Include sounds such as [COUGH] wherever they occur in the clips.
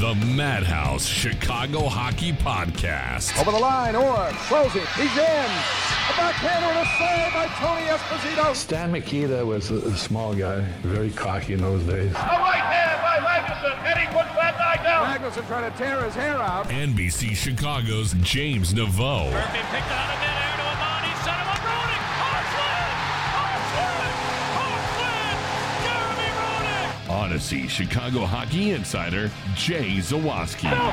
The Madhouse Chicago Hockey Podcast. Over the line, or closing. He's in. A backhander and a save by Tony Esposito. Stan Mikita was a, a small guy, very cocky in those days. A right hand by Magnuson, and he puts that guy down. Magnuson trying to tear his hair out. NBC Chicago's James Naveau. Murphy picked out of Audacy Chicago Hockey Insider Jay Zawaski. Belfort!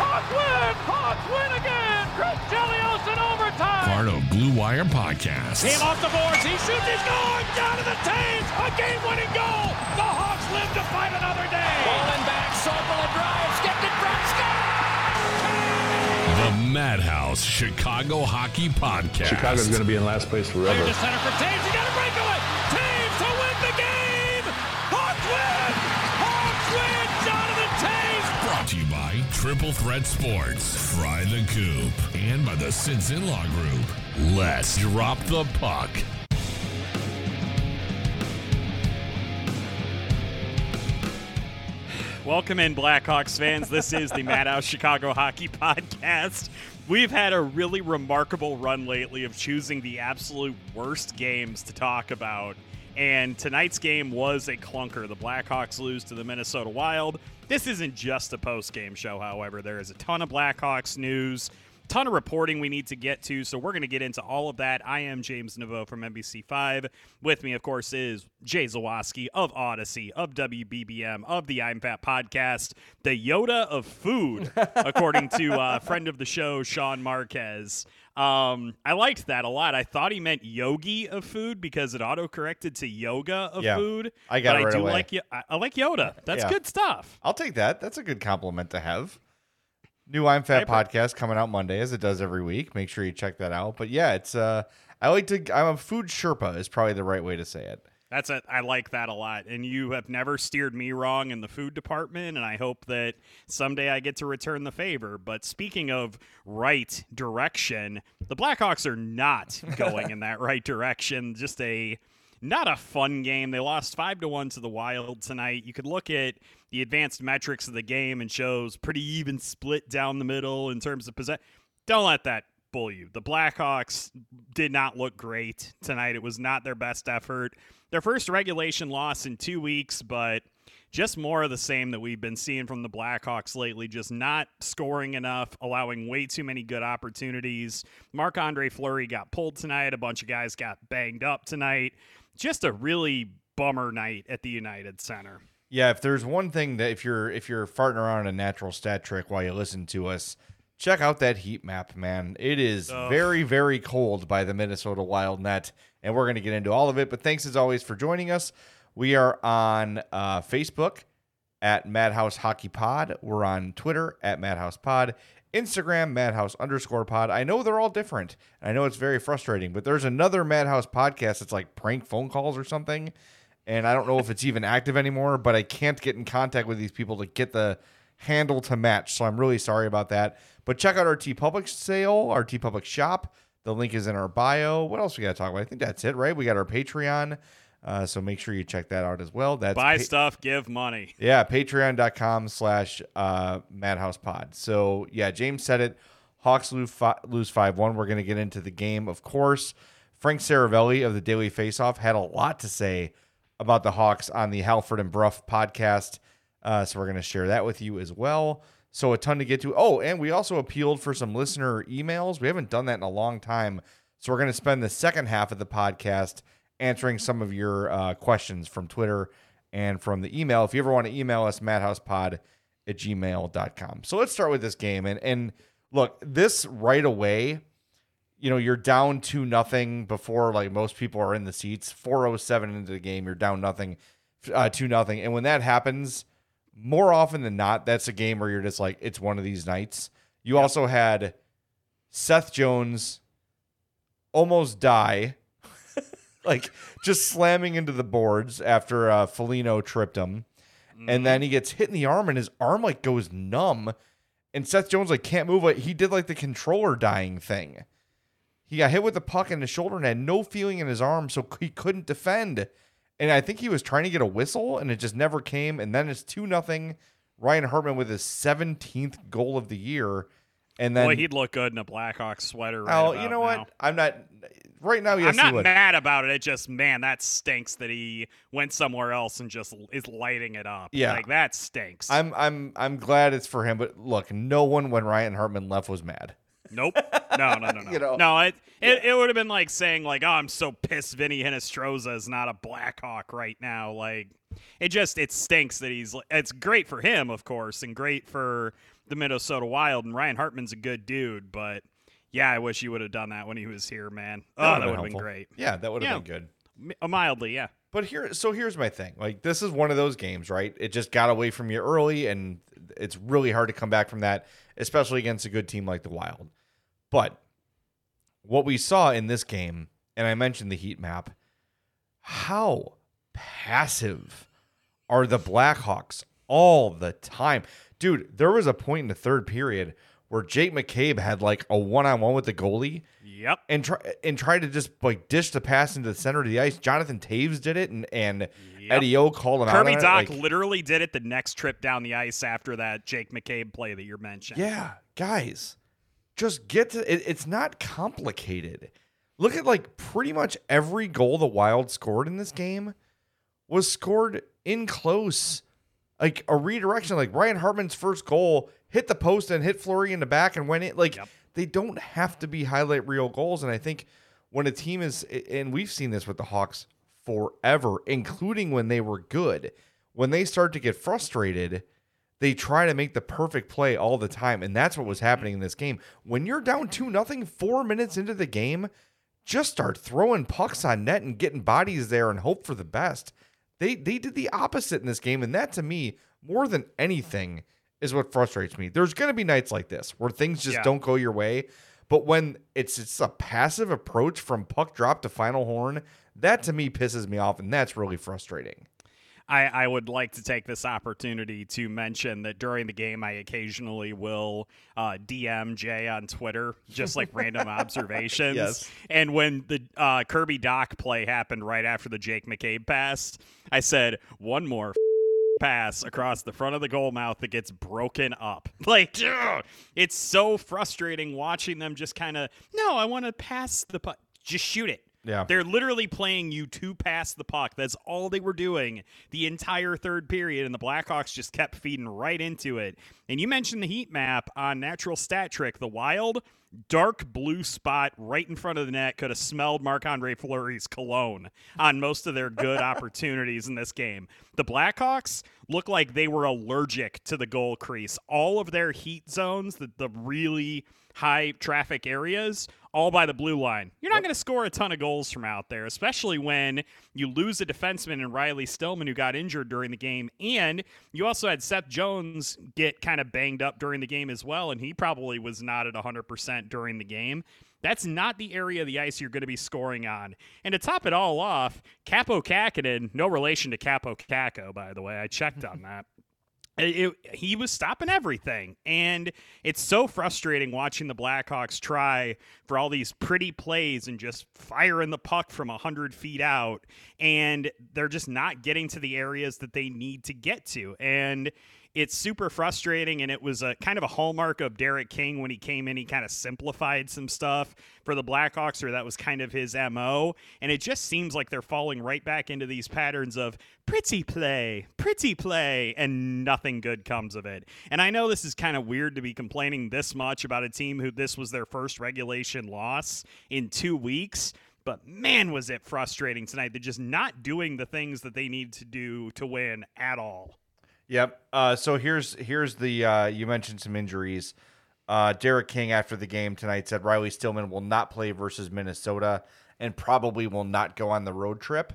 Hawks win! Hawks win again! Chris Chelios in overtime! Part of Blue Wire Podcast. Team off the boards, he shoots, he scores! Down to the Thames! A game-winning goal! The Hawks live to fight another day! Rolling back, Sorpel drives, gets it back, The Madhouse Chicago Hockey Podcast. Chicago's going to be in last place Clear forever. Triple Threat Sports, Fry the Coop, and by the Sinson Law Group. Let's drop the puck. Welcome in, Blackhawks fans. This is the Madhouse Chicago Hockey Podcast. We've had a really remarkable run lately of choosing the absolute worst games to talk about. And tonight's game was a clunker. The Blackhawks lose to the Minnesota Wild. This isn't just a post game show, however. There is a ton of Blackhawks news, ton of reporting we need to get to, so we're going to get into all of that. I am James Naveau from NBC5. With me, of course, is Jay Zawaski of Audacy, of WBBM, of the I'm Fat podcast, the Yoda of food, according to a friend of the show, Sean Marquez. Um, I liked that a lot. I thought he meant yogi of food because it auto corrected to yoga of Yeah, food. I got but it right I do away. like I, I like Yoda. That's Yeah. good stuff. I'll take that. That's a good compliment to have. New I'm Fat podcast coming out Monday as it does every week. Make sure you check that out. But yeah, it's uh I like to I'm a food sherpa is probably the right way to say it. That's a, I like that a lot. And you have never steered me wrong in the food department. And I hope that someday I get to return the favor. But speaking of right direction, the Blackhawks are not [LAUGHS] going in that right direction. Just a not a fun game. They lost five to one to the Wild tonight. You could look at the advanced metrics of the game and shows pretty even split down the middle in terms of possession. Don't let that fool you. The Blackhawks did not look great tonight. It was not their best effort. Their first regulation loss in two weeks, but just more of the same that we've been seeing from the Blackhawks lately. Just not scoring enough, allowing way too many good opportunities. Marc Andre Fleury got pulled tonight. A bunch of guys got banged up tonight. Just a really bummer night at the United Center. Yeah, if there's one thing that if you're if you're farting around a natural stat trick while you listen to us, check out that heat map, man. It is Ugh. very very cold by the Minnesota Wild net, and we're going to get into all of it. But thanks as always for joining us. We are on uh, Facebook at Madhouse Hockey Pod. We're on Twitter at Madhouse Pod. Instagram, Madhouse underscore pod. I know they're all different. and I know it's very frustrating, but there's another Madhouse podcast that's like prank phone calls or something. and I don't know if it's even active anymore, but I can't get in contact with these people to get the handle to match. So I'm really sorry about that. But check out our TeePublic sale, our TeePublic shop. The link is in our bio. What else we got to talk about? I think that's it, right? We got our Patreon. Uh, so make sure you check that out as well. That's Buy pa- stuff, give money. yeah, patreon.com slash uh, Madhouse Pod. So, yeah, James said it. Hawks lose, lose 5 1. We're going to get into the game, of course. Frank Seravalli of the Daily Faceoff had a lot to say about the Hawks on the Halford and Brough podcast. Uh, so, we're going to share that with you as well. So, a ton to get to. Oh, and we also appealed for some listener emails. We haven't done that in a long time. So, we're going to spend the second half of the podcast answering some of your uh, questions from Twitter and from the email. If you ever want to email us, madhousepod at gmail.com. So let's start with this game. And and look, this right away, you know, you're down to nothing before like most people are in the seats. 407 into the game, you're down nothing, uh, to nothing. And when that happens, more often than not, that's a game where you're just like, it's one of these nights. You also had Seth Jones almost die [LAUGHS] like just slamming into the boards after uh, Foligno tripped him, and then he gets hit in the arm, and his arm like goes numb, and Seth Jones like can't move. Like he did like the controller dying thing. He got hit with the puck in the shoulder and had no feeling in his arm, so he couldn't defend. And I think he was trying to get a whistle, and it just never came. And then it's two nothing. Ryan Hartman with his seventeenth goal of the year, and then Boy, he'd look good in a Blackhawks sweater. Right oh, you know now. what? I'm not right now. Yes, I'm not mad about it. It just, man, that stinks that he went somewhere else and just is lighting it up. Yeah. like that stinks. I'm I'm I'm glad it's for him, but look, no one when Ryan Hartman left was mad. Nope. No, no, no, [LAUGHS] no. You know? no, it it, it would have been like saying like, "Oh, I'm so pissed Vinny Hinostroza is not a Blackhawk right now." Like, it just it stinks that he's. It's great for him, of course, and great for the Minnesota Wild. And Ryan Hartman's a good dude, but yeah, I wish you would have done that when he was here, man. Oh, that would have been helpful. great. Yeah, that would have Yeah. been good. Mi- uh, Mildly, yeah. But here, so here's my thing. Like this is one of those games, right? It just got away from you early, and it's really hard to come back from that, especially against a good team like the Wild. But what we saw in this game, and I mentioned the heat map, how passive are the Blackhawks all the time? Dude, there was a point in the third period where Jake McCabe had like a one-on-one with the goalie Yep. and try and try to just like dish the pass into the center of the ice. Jonathan Toews did it, and and Eddie O called him Kirby out. on it, Dach like, literally did it the next trip down the ice after that Jake McCabe play that you're mentioning. yeah, guys, just get to it. It's not complicated. Look at like pretty much every goal the Wild scored in this game was scored in close, like a redirection. Like Ryan Hartman's first goal hit the post and hit Fleury in the back and went in. Like they don't have to be highlight reel goals. And I think when a team is, and we've seen this with the Hawks forever, including when they were good, when they start to get frustrated, they try to make the perfect play all the time. And that's what was mm-hmm. happening in this game. When you're down 2 nothing four minutes into the game, just start throwing pucks on net and getting bodies there and hope for the best. They they did the opposite in this game, and that to me, more than anything, is what frustrates me. There's gonna be nights like this where things just Yeah. don't go your way. But when it's it's a passive approach from puck drop to final horn, that to me pisses me off, and that's really frustrating. I, I would like to take this opportunity to mention that during the game, I occasionally will uh, DM Jay on Twitter, just like random [LAUGHS] observations. Yes. And when the uh, Kirby Dach play happened right after the Jake McCabe pass, I said, one more pass across the front of the goal mouth that gets broken up. [LAUGHS] Like, ugh, it's so frustrating watching them just kind of, no, I want to pass the puck. Just shoot it. Yeah. They're literally playing you to pass the puck. That's all they were doing the entire third period, and the Blackhawks just kept feeding right into it. And you mentioned the heat map on Natural Stat Trick. The Wild, dark blue spot right in front of the net could have smelled Marc Andre Fleury's cologne on most of their good [LAUGHS] opportunities in this game. The Blackhawks look like they were allergic to the goal crease. All of their heat zones, the, the really high traffic areas, all by the blue line. You're not going to score a ton of goals from out there, especially when you lose a defenseman in Riley Stillman who got injured during the game. And you also had Seth Jones get kind of banged up during the game as well, and he probably was not at 100% during the game. That's not the area of the ice you're going to be scoring on. And to top it all off, Kaapo Kahkonen, no relation to Capo Caco, by the way. I checked on [LAUGHS] that. It, he was stopping everything. And it's so frustrating watching the Blackhawks try for all these pretty plays and just firing the puck from 100 feet out. And they're just not getting to the areas that they need to get to. And it's super frustrating and it was a kind of a hallmark of Derek King when he came in he kind of simplified some stuff for the Blackhawks or that was kind of his MO and it just seems like they're falling right back into these patterns of pretty play pretty play and nothing good comes of it. And I know this is kind of weird to be complaining this much about a team who this was their first regulation loss in 2 weeks but man was it frustrating tonight. They're just not doing the things that they need to do to win at all Yep. Uh, so here's here's the uh, you mentioned some injuries. Uh, Derek King after the game tonight said Riley Stillman will not play versus Minnesota and probably will not go on the road trip.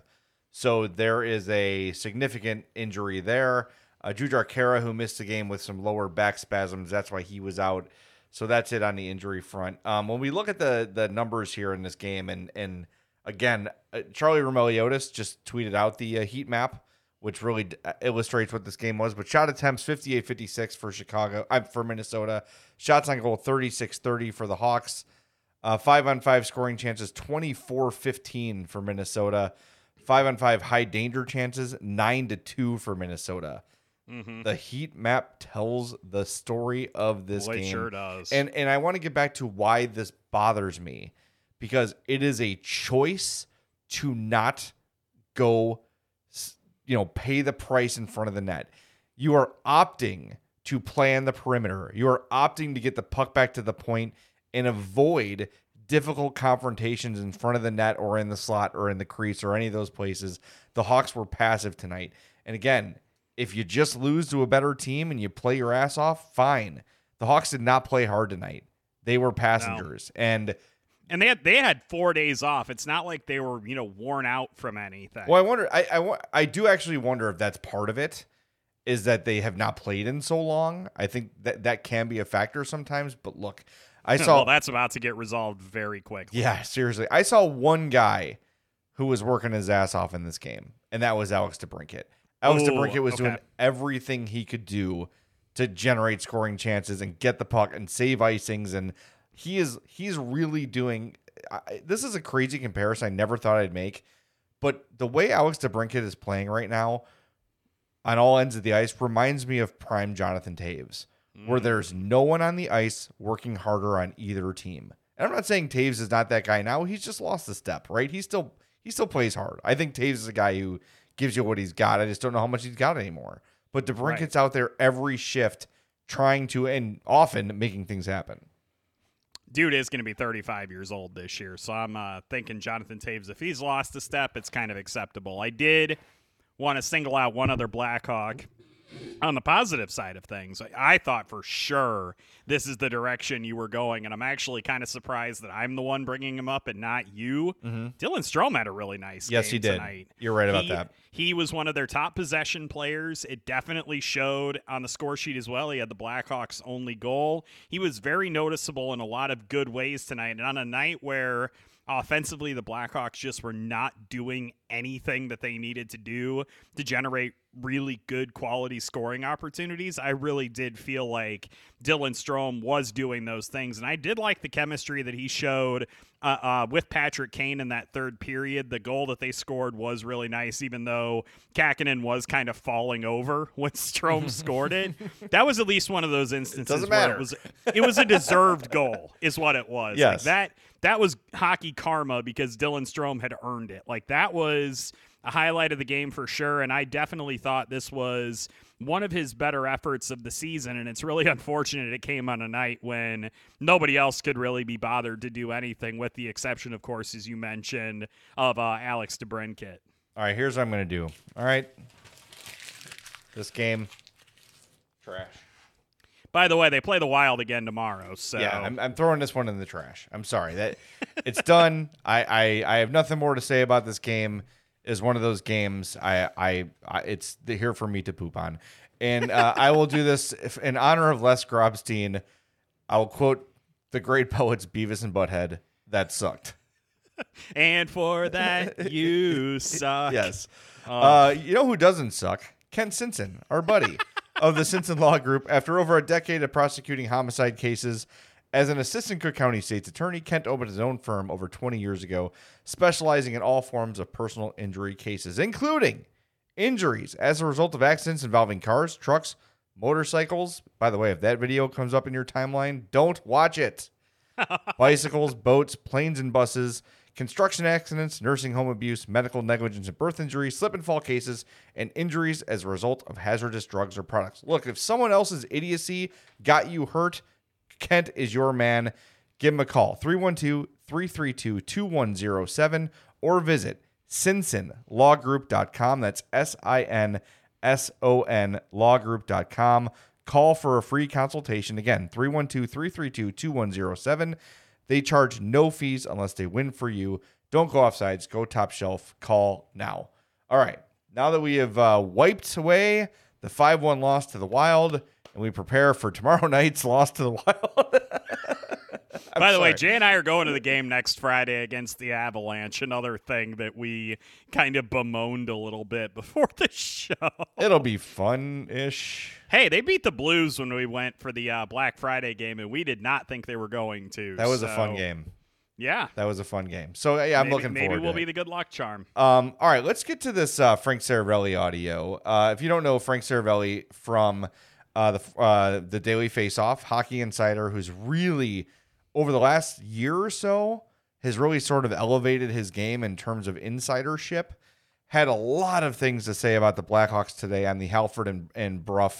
So there is a significant injury there. Uh, Jujhar Khaira, who missed the game with some lower back spasms, that's why he was out. So that's it on the injury front. Um, when we look at the the numbers here in this game, and and again, uh, Charlie Roumeliotis just tweeted out the uh, heat map which really uh, illustrates what this game was. But shot attempts 58 56 for Chicago, uh, for Minnesota. Shots on goal 36 30 for the Hawks. Uh, five on five scoring chances 24 15 for Minnesota. Five on five high danger chances 9 to 2 for Minnesota. Mm-hmm. The heat map tells the story of this Boy, game. It sure does. And and I want to get back to why this bothers me because it is a choice to not go you know, pay the price in front of the net. You are opting to play on the perimeter. You are opting to get the puck back to the point and avoid difficult confrontations in front of the net or in the slot or in the crease or any of those places. The Hawks were passive tonight. And again, if you just lose to a better team and you play your ass off, fine. The Hawks did not play hard tonight. They were passengers. No. And and they had they had four days off. It's not like they were you know worn out from anything. Well, I wonder. I I, I do actually wonder if that's part of it. Is that they have not played in so long? I think that that can be a factor sometimes. But look, I [LAUGHS] saw. well, that's about to get resolved very quickly. Yeah, seriously. I saw one guy who was working his ass off in this game, and that was Alex DeBrincat. Alex Ooh, DeBrincat was okay. doing everything he could do to generate scoring chances and get the puck and save icings and he is he's really doing. I, this is a crazy comparison. I never thought I'd make, but the way Alex DeBrincat is playing right now, on all ends of the ice, reminds me of prime Jonathan Toews, mm. where there's no one on the ice working harder on either team. And I'm not saying Toews is not that guy now. He's just lost a step, right? He still he still plays hard. I think Toews is a guy who gives you what he's got. I just don't know how much he's got anymore. But DeBrincat's right. out there every shift trying to and often making things happen dude is going to be 35 years old this year. So I'm uh, thinking Jonathan Toews, if he's lost a step, it's kind of acceptable. I did want to single out one other Blackhawk on the positive side of things, I thought for sure this is the direction you were going, and I'm actually kind of surprised that I'm the one bringing him up and not you. Mm-hmm. Dylan Strome had a really nice yes, he did. Tonight. You're right about he, that. He was one of their top possession players. It definitely showed on the score sheet as well. He had the Blackhawks' only goal. He was very noticeable in a lot of good ways tonight, and on a night where offensively the Blackhawks just were not doing anything that they needed to do to generate really good quality scoring opportunities. I really did feel like Dylan Strome was doing those things. And I did like the chemistry that he showed uh, uh, with Patrick Kane in that third period. The goal that they scored was really nice, even though Kahkonen was kind of falling over [LAUGHS] when Strome [LAUGHS] scored it. That was at least one of those instances it where it was it was a deserved [LAUGHS] goal, is what it was. Yes. Like that that was hockey karma because Dylan Strome had earned it. Like that was a highlight of the game for sure. And I definitely thought this was one of his better efforts of the season. And it's really [LAUGHS] unfortunate it came on a night when nobody else could really be bothered to do anything, with the exception, of course, as you mentioned, of uh, Alex DeBrincat. All right, here's what I'm going to do. All right. This game, trash. By the way, they play the Wild again tomorrow. So yeah, I'm, I'm throwing this one in the trash. I'm sorry that it's done. [LAUGHS] I, I I have nothing more to say about this game is one of those games I, I, I it's here for me to poop on, and uh, I will do this if, in honor of Les Grobstein. I will quote the great poets Beavis and Butthead. that sucked. [LAUGHS] and for that, you suck. Yes. Oh. Uh, you know who doesn't suck? Ken Sinson, our buddy of the Sinson Law Group. After over a decade of prosecuting homicide cases as an assistant Cook County State's attorney, Kent opened his own firm over 20 years ago, specializing in all forms of personal injury cases, including injuries as a result of accidents involving cars, trucks, motorcycles. By the way, if that video comes up in your timeline, don't watch it. [LAUGHS] Bicycles, boats, planes, and buses, construction accidents, nursing home abuse, medical negligence and birth injuries, slip and fall cases, and injuries as a result of hazardous drugs or products. Look, if someone else's idiocy got you hurt, Kent is your man. Give him a call 312 332 2107 or visit sinsonlawgroup.com. That's S I N S O N lawgroup.com. Call for a free consultation. Again, 312 332 2107. They charge no fees unless they win for you. Don't go offsides, go top shelf. Call now. All right. Now that we have uh, wiped away the 5 1 loss to the Wild and we prepare for tomorrow [LAUGHS] night's loss to the Wild. I'm [LAUGHS] By the way. Jay and I are going to the game next Friday against the Avalanche. Another thing that we kind of bemoaned a little bit [LAUGHS] before the show. It'll be fun ish. Hey, they beat the Blues when we went for the uh, Black Friday game, and we did not think they were going to. That was a fun game. Yeah. That was a fun game. So yeah, I'm maybe, looking maybe forward. Maybe we'll be the good luck charm. Um, all right, let's get to this uh, Frank Seravalli audio. Uh, if you don't know Frank Seravalli from uh, the uh, the Daily Faceoff, Hockey Insider, who's really over the last year or so has really sort of elevated his game in terms of insidership. Had a lot of things to say about the Blackhawks today on the Halford and, and Brough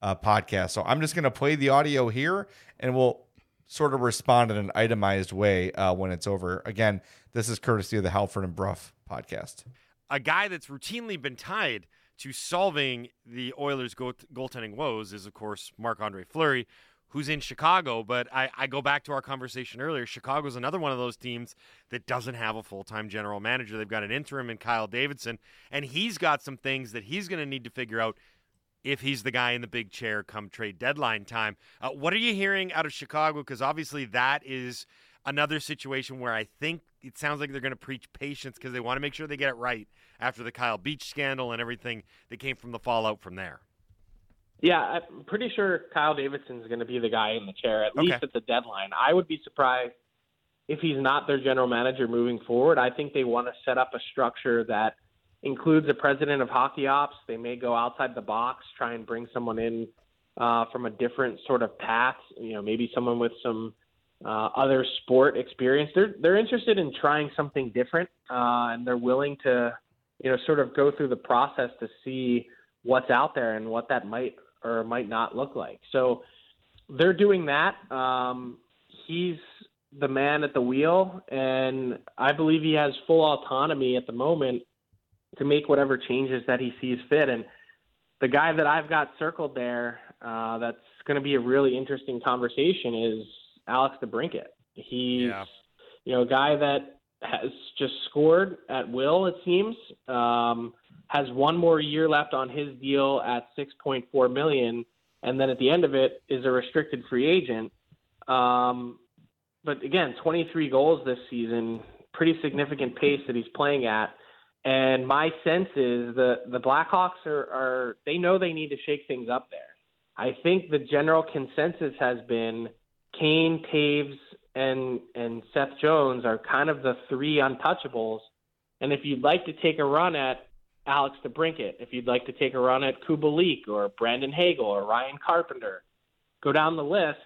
uh, podcast. So I'm just going to play the audio here, and we'll sort of respond in an itemized way uh, when it's over. Again, this is courtesy of the Halford and Brough podcast. a guy that's routinely been tied to solving the Oilers' goal- goaltending woes is, of course, Marc Andre Fleury, who's in Chicago. But I, I go back to our conversation earlier. Chicago's another one of those teams that doesn't have a full time general manager. They've got an interim in Kyle Davidson, and he's got some things that he's going to need to figure out if he's the guy in the big chair come trade deadline time. Uh, what are you hearing out of Chicago? Because obviously that is another situation where I think it sounds like they're going to preach patience because they want to make sure they get it right after the Kyle Beach scandal and everything that came from the fallout from there. Yeah, I'm pretty sure Kyle Davidson's going to be the guy in the chair, at Okay. least at the deadline. I would be surprised if he's not their general manager moving forward. I think they want to set up a structure that includes a president of hockey ops. They may go outside the box, try and bring someone in uh, from a different sort of path. You know, maybe someone with some uh, other sport experience. They're they're interested in trying something different, uh, and they're willing to, you know, sort of go through the process to see what's out there and what that might or might not look like. So they're doing that. Um, he's the man at the wheel, and I believe he has full autonomy at the moment to make whatever changes that he sees fit. And the guy that I've got circled there, uh, that's going to be a really interesting conversation, is Alex DeBrincat. He's Yeah. you know a guy that has just scored at will. It seems um, has one more year left on his deal at 6.4 million, and then at the end of it is a restricted free agent. Um, but again, 23 goals this season, pretty significant pace that he's playing at. And my sense is the the Blackhawks are, are they know they need to shake things up there. I think the general consensus has been Kane, Toews, and and Seth Jones are kind of the three untouchables. And if you'd like to take a run at Alex DeBrincat, if you'd like to take a run at Kubalik or Brandon Hagel or Ryan Carpenter, go down the list.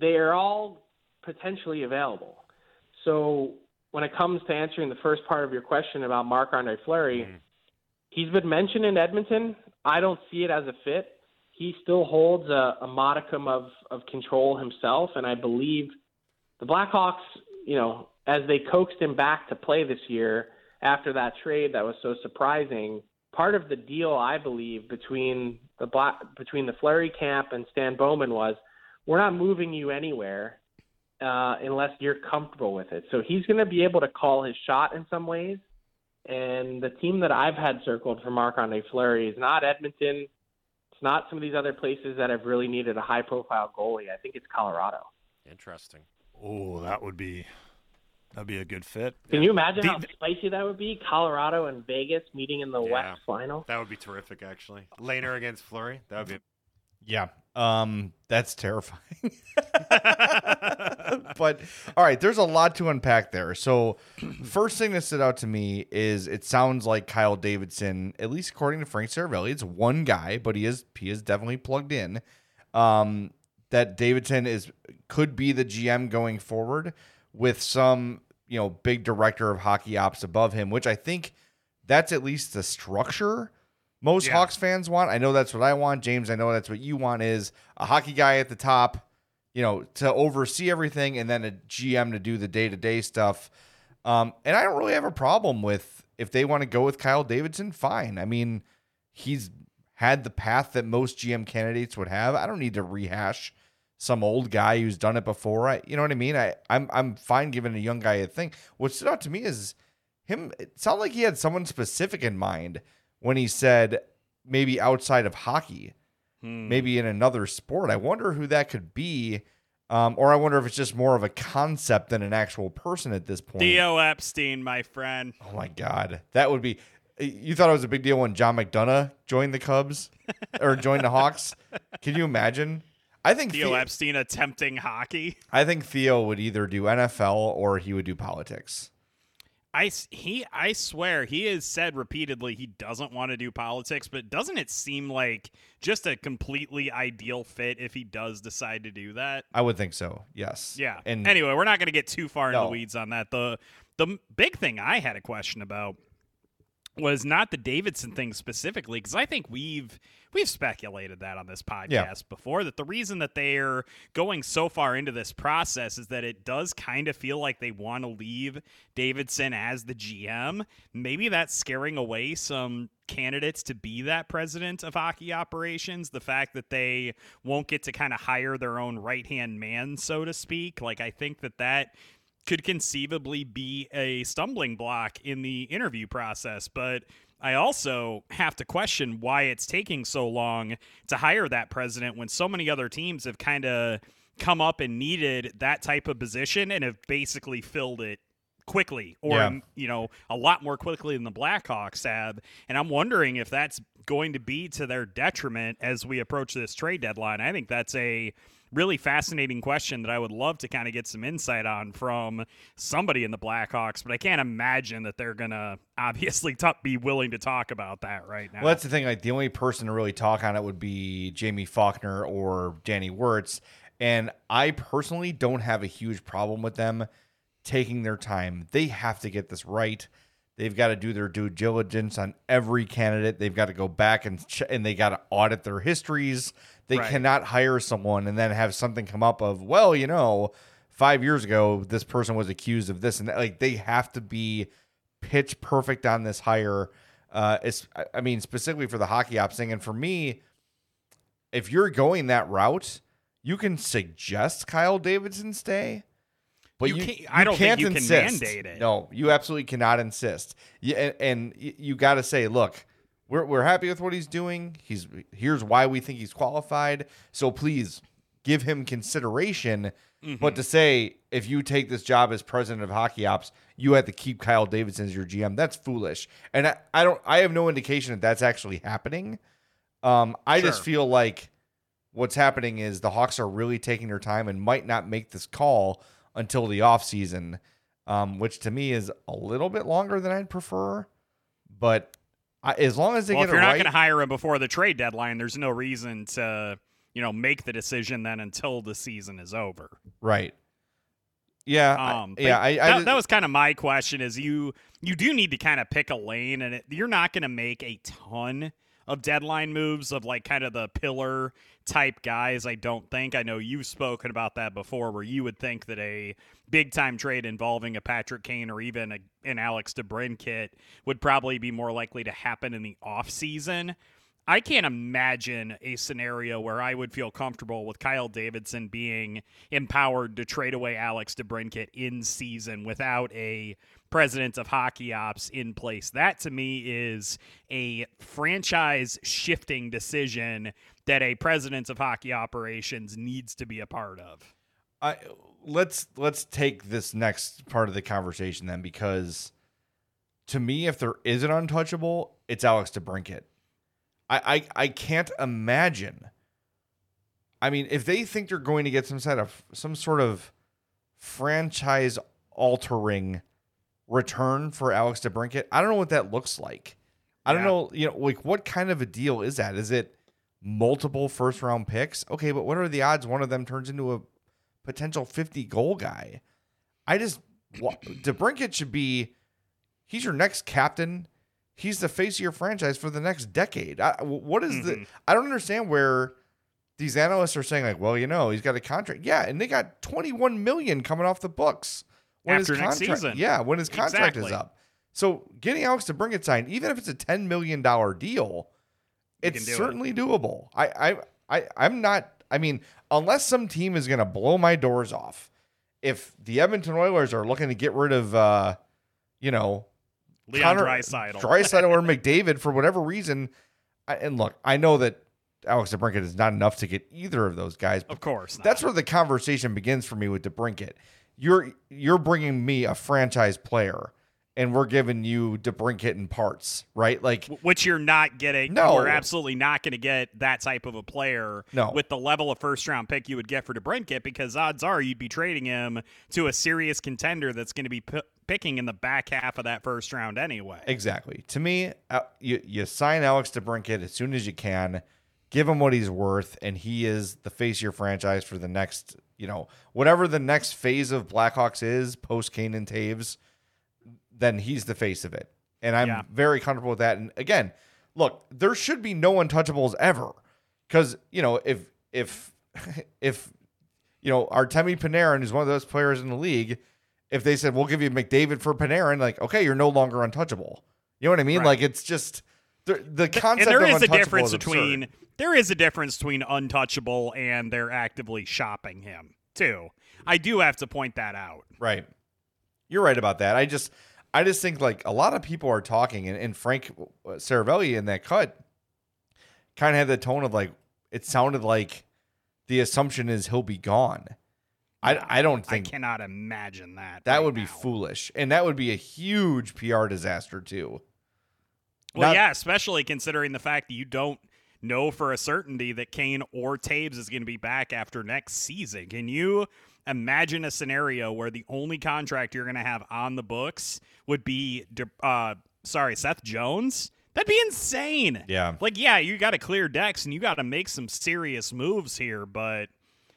They are all potentially available. So when it comes to answering the first part of your question about Marc Andre Fleury, mm. he's been mentioned in Edmonton. I don't see it as a fit. He still holds a, a modicum of, of control himself, and I believe the Blackhawks, you know, as they coaxed him back to play this year after that trade that was so surprising, part of the deal I believe between the Black between the Fleury camp and Stan Bowman was we're not moving you anywhere uh, unless you're comfortable with it. So he's going to be able to call his shot in some ways. And the team that I've had circled for Marc Andre Fleury is not Edmonton. It's not some of these other places that have really needed a high profile goalie. I think it's Colorado. Interesting. Oh, that would be That'd be a good fit. Can you imagine how spicy that would be? Colorado and Vegas meeting in the Yeah. West final. That would be terrific, actually. Lehner against Fleury. That would be. Yeah. Um, that's terrifying. [LAUGHS] [LAUGHS] but all right, there's a lot to unpack there. So, first thing that stood out to me is it sounds like Kyle Davidson, at least according to Frank Seravalli, it's one guy, but he is he is definitely plugged in. Um, that Davidson is could be the GM going forward with some you know big director of hockey ops above him, which I think that's at least the structure most Yeah. Hawks fans want. I know that's what I want, James. I know that's what you want is a hockey guy at the top, you know, to oversee everything, and then a GM to do the day to day stuff. Um, and I don't really have a problem with if they want to go with Kyle Davidson. Fine. I mean, he's had the path that most GM candidates would have. I don't need to rehash some old guy who's done it before. I, you know what I mean? I, I'm, I'm fine giving a young guy a thing. What stood out to me is him. It sounded like he had someone specific in mind when he said maybe outside of hockey, Hmm. maybe in another sport. I wonder who that could be. Um, or I wonder if it's just more of a concept than an actual person at this point. Theo Epstein, my friend. Oh my God, that would be. You thought it was a big deal when John McDonough joined the Cubs [LAUGHS] or joined the Hawks? Can you imagine? I think Theo The- Epstein attempting hockey. I think Theo would either do NFL or he would do politics. I he I swear he has said repeatedly he doesn't want to do politics, but doesn't it seem like just a completely ideal fit if he does decide to do that? I would think so. Yes. Yeah. And anyway, we're not going to get too far No. the weeds on that. The the big thing I had a question about was not the Davidson thing specifically because I think we've we've speculated that on this podcast Yeah. before that the reason that they're going so far into this process is that it does kind of feel like they want to leave Davidson as the GM. Maybe that's scaring away some candidates to be that president of hockey operations. The fact that they won't get to kind of hire their own right hand man, so to speak. Like, I think that that could conceivably be a stumbling block in the interview process. But I also have to question why it's taking so long to hire that president when so many other teams have kind of come up and needed that type of position and have basically filled it quickly or Yeah. you know a lot more quickly than the Blackhawks have and I'm wondering if that's going to be to their detriment as we approach this trade deadline. I think that's a really fascinating question that I would love to kind of get some insight on from somebody in the Blackhawks, but I can't imagine that they're going [LAUGHS] to obviously t- be willing to talk about that right now. Well, that's the thing. Like the only person to really talk on it would be Jaime Faulkner or Danny Wirtz, and I personally don't have a huge problem with them taking their time. They have to get this right. They've got to do their due diligence on every candidate. They've got to go back and ch- and they got to audit their histories. They Right. cannot hire someone and then have something come up of, well, you know, five years ago this person was accused of this and that. Like they have to be pitch perfect on this hire. Uh, it's, I mean, specifically for the hockey ops thing. And for me, if you're going that route, you can suggest Kyle Davidson stay, but You you, can't- I don't think can't you can insist. mandate it. No, you absolutely cannot insist. You, and, and you got to say, look, we're, we're happy with what he's doing. He's here's why we think he's qualified. So please give him consideration. Mm-hmm. But to say if you take this job as president of hockey ops, you have to keep Kyle Davidson as your GM. That's foolish. And I, I don't. I have no indication that that's actually happening. Um, I just feel like what's happening is the Hawks are really taking their time and might not make this call until the offseason, um, which to me is a little bit longer than I'd prefer. But I, as long as they well, get if you're not going to hire him before the trade deadline, there's no reason to, you know, make the decision then until the season is over. right? Yeah, Um, but yeah. I, I that, that was kind of my question. Is you you do need to kind of pick a lane, and it, you're not going to make a ton of deadline moves of like kind of the pillar type guys. I don't think. I know you've spoken about that before, where you would think that a big time trade involving a Patrick Kane or even a, an Alex DeBrincat would probably be more likely to happen in the off season. I can't imagine a scenario where I would feel comfortable with Kyle Davidson being empowered to trade away Alex DeBrincat in season without a president of hockey ops in place. That to me is a franchise shifting decision that a president of hockey operations needs to be a part of. I let's let's take this next part of the conversation then because to me, if there is an untouchable, it's Alex DeBrincat. I, I I can't imagine. I mean, if they think they're going to get some sort of some sort of franchise altering return for Alex DeBrincat, I don't know what that looks like. I don't know, you know, like what kind of a deal is that? Is it multiple first round picks? Okay, but what are the odds one of them turns into a potential 50 goal guy? I just DeBrincat should be he's your next captain. He's the face of your franchise for the next decade. I, what is the mm-hmm. I don't understand where these analysts are saying like, well, you know, he's got a contract. Yeah, and they got 21 million coming off the books when After his next contract. season. Yeah, when his contract is up. So getting Alex DeBrincat signed, even if it's a 10 million dollar deal, it's do it. certainly doable. I, I, I, I'm not. I mean, unless some team is going to blow my doors off, if the Edmonton Oilers are looking to get rid of, uh, you know, Leon Draisaitl. Draisaitl or [LAUGHS] McDavid for whatever reason, I, and look, I know that Alex DeBrincat is not enough to get either of those guys. Of course, not. That's where the conversation begins for me with DeBrincat. You're you're bringing me a franchise player, and we're giving you DeBrincat in parts, right? Like which you're not getting. No. we're absolutely not going to get that type of a player No. with the level of first round pick you would get for DeBrincat because odds are you'd be trading him to a serious contender that's going to be p- picking in the back half of that first round anyway. Exactly. To me, uh, you you sign Alex DeBrincat as soon as you can, give him what he's worth, and he is the face of your franchise for the next, you know, whatever the next phase of Blackhawks is post Kane and Toews. Then he's the face of it, and I'm Yeah. very comfortable with that. And again, look, there should be no untouchables ever, because you know if if [LAUGHS] if you know Artemi Panarin is one of those players in the league, if they said we'll give you McDavid for Panarin, like okay, you're no longer untouchable. You know what I mean? Right. Like it's just the the concept and there of is a difference is between there is a difference between untouchable and they're actively shopping him too. I do have to point that out. Right. You're right about that. I just I just think like a lot of people are talking and, and Frank uh, Seravalli in that cut kind of had the tone of like it sounded like the assumption is he'll be gone. I I don't I think cannot imagine that. that right would be now. foolish. And that would be a huge PR disaster too. Well, Not- yeah, especially considering the fact that you don't know for a certainty that Kane or Toews is going to be back after next season. Can you imagine a scenario where the only contract you're going to have on the books would be, uh, sorry, Seth Jones? That'd be insane. Yeah. Like, yeah, you got to clear decks and you got to make some serious moves here, but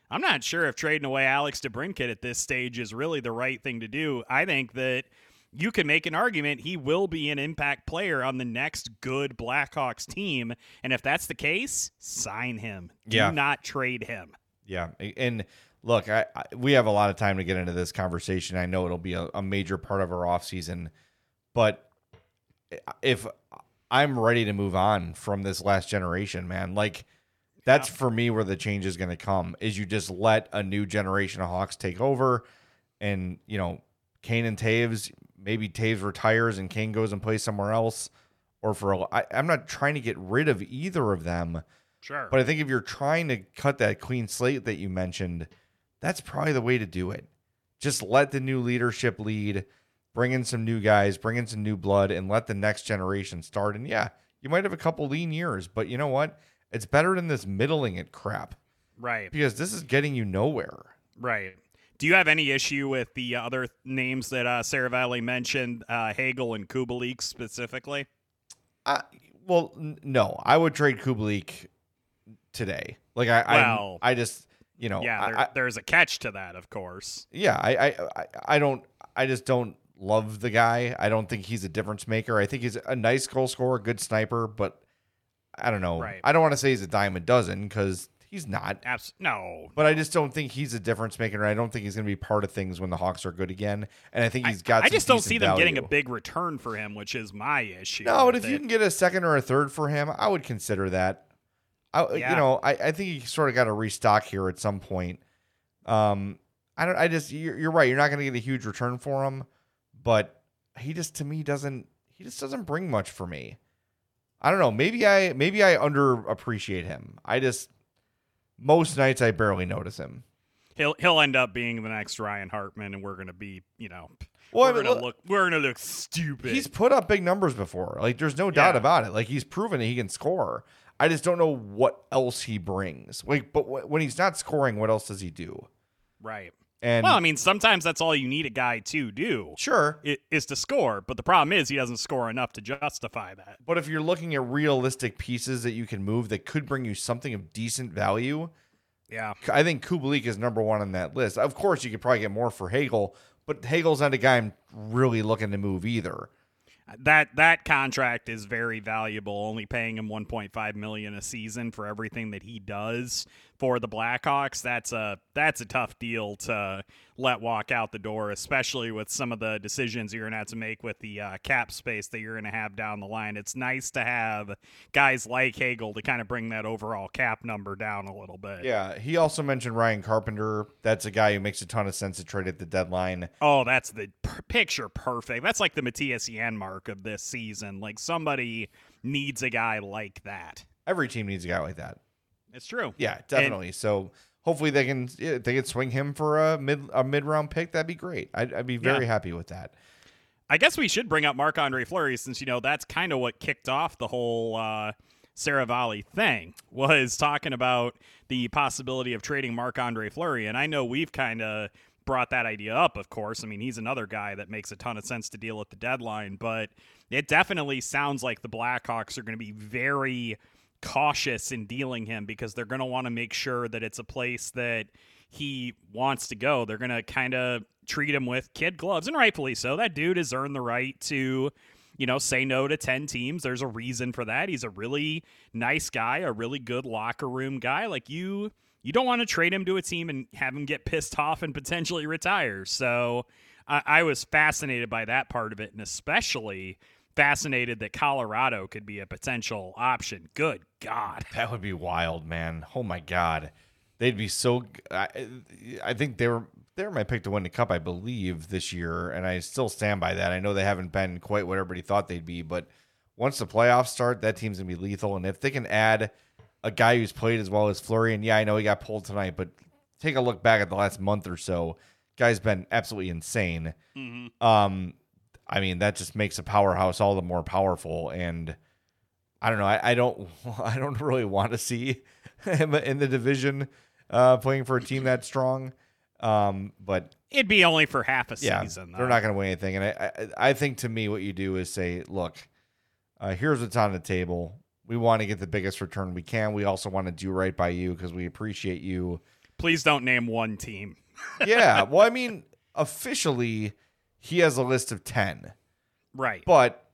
I'm not sure if trading away Alex DeBrincat at this stage is really the right thing to do. I think that you can make an argument he will be an impact player on the next good Blackhawks team, and if that's the case, sign him. Do Yeah. not trade him. Yeah, and look, I, I we have a lot of time to get into this conversation. I know it'll be a, a major part of our offseason, but if I'm ready to move on from this last generation, man, like that's for me where the change is going to come. Is you just let a new generation of Hawks take over, and you know, Kane and Toews, maybe Toews retires and Kane goes and plays somewhere else, or for a, I, I'm not trying to get rid of either of them. Sure. But I think if you're trying to cut that clean slate that you mentioned, that's probably the way to do it. Just let the new leadership lead, bring in some new guys, bring in some new blood, and let the next generation start. And yeah, you might have a couple lean years, but you know what? It's better than this middling it crap Right. because this is getting you nowhere. Right. Do you have any issue with the other names that uh, Seravalli mentioned, uh, Hagel and Kubalik specifically? I, well, n- no, I would trade Kubalik today. Like I, Well, I, I just, you know, yeah, there, I- there's a catch to that, of course. yeah, I, I, I, I don't, I just don't love the guy. I don't think he's a difference maker. I think he's a nice goal scorer, good sniper, but I don't know. Right. I don't want to say he's a dime a dozen because he's not. Abs- no. But I just don't think he's a difference maker. I don't think he's going to be part of things when the Hawks are good again. And I think he's got. I some just don't see them getting a big return for him, which is my issue. No, but if you can get a second or a third for him, I would consider that. I, Yeah. You know, I, I think you sort of got to restock here at some point. Um, I don't. I just you're, you're right. You're not going to get a huge return for him, but he just to me doesn't. He just doesn't bring much for me. I don't know. Maybe I maybe I underappreciate him. I just most nights I barely notice him. He'll he'll end up being the next Ryan Hartman, and we're gonna be, you know, Well, we're mean, gonna look- we're gonna look stupid. He's put up big numbers before. Like there's no doubt Yeah. about it. Like he's proven that he can score. I just don't know what else he brings. Like, but wh- when he's not scoring, what else does he do? right. And well, I mean, sometimes that's all you need a guy to do. Sure. is to score, but the problem is he doesn't score enough to justify that. But if you're looking at realistic pieces that you can move that could bring you something of decent value, Yeah. I think Kubalik is number one on that list. Of course, you could probably get more for Hagel, but Hagel's not a guy I'm really looking to move either. That that contract is very valuable. Only paying him 1.5 million a season for everything that he does for the Blackhawks. That's a that's a tough deal to let walk out the door, especially with some of the decisions you're gonna have to make with the uh, cap space that you're gonna have down the line. It's nice to have guys like Hagel to kind of bring that overall cap number down a little bit. Yeah, he also mentioned Ryan Carpenter. That's a guy who makes a ton of sense to trade at the deadline. Oh, that's the per- picture perfect. That's like the Mattias Janmark of this season. Like somebody needs a guy like that. Every team needs a guy like that. It's true. Yeah, And- definitely. so hopefully they can they can swing him for a mid a mid round pick. That'd be great. I'd, I'd be very Yeah. happy with that. I guess we should bring up Marc Andre Fleury since you know that's kind of what kicked off the whole uh, Seravalli thing was talking about the possibility of trading Marc Andre Fleury, and I know we've kind of brought that idea up. Of course, I mean he's another guy that makes a ton of sense to deal at the deadline, but it definitely sounds like the Blackhawks are going to be very cautious in dealing him because they're going to want to make sure that it's a place that he wants to go. They're going to kind of treat him with kid gloves, and rightfully so. That dude has earned the right to, you know, say no to 10 teams. There's a reason for that. He's a really nice guy, a really good locker room guy. Like you you don't want to trade him to a team and have him get pissed off and potentially retire. So I, I was fascinated by that part of it, and especially fascinated that Colorado could be a potential option. Good God. That would be wild, man. Oh my god, they'd be so. I, I think they were they were my pick to win the cup, I believe, this year, and I still stand by that. I know they haven't been quite what everybody thought they'd be, but once the playoffs start, that team's gonna be lethal. And if they can add a guy who's played as well as Fleury, and yeah, I know he got pulled tonight, but take a look back at the last month or so, guy's been absolutely insane. Um, I mean, that just makes a powerhouse all the more powerful. And I don't know. I, I don't. [LAUGHS] I don't really want to see [LAUGHS] him in the division uh, playing for a team that strong. Um, but It'd be only for half a yeah, season. they're not going to win anything. And I, I, I think to me, what you do is say, look, uh, here's what's on the table. We want to get the biggest return we can. We also want to do right by you because we appreciate you. Please don't name one team. yeah. Well, I [LAUGHS] mean, officially, he has a list of 10. Right. But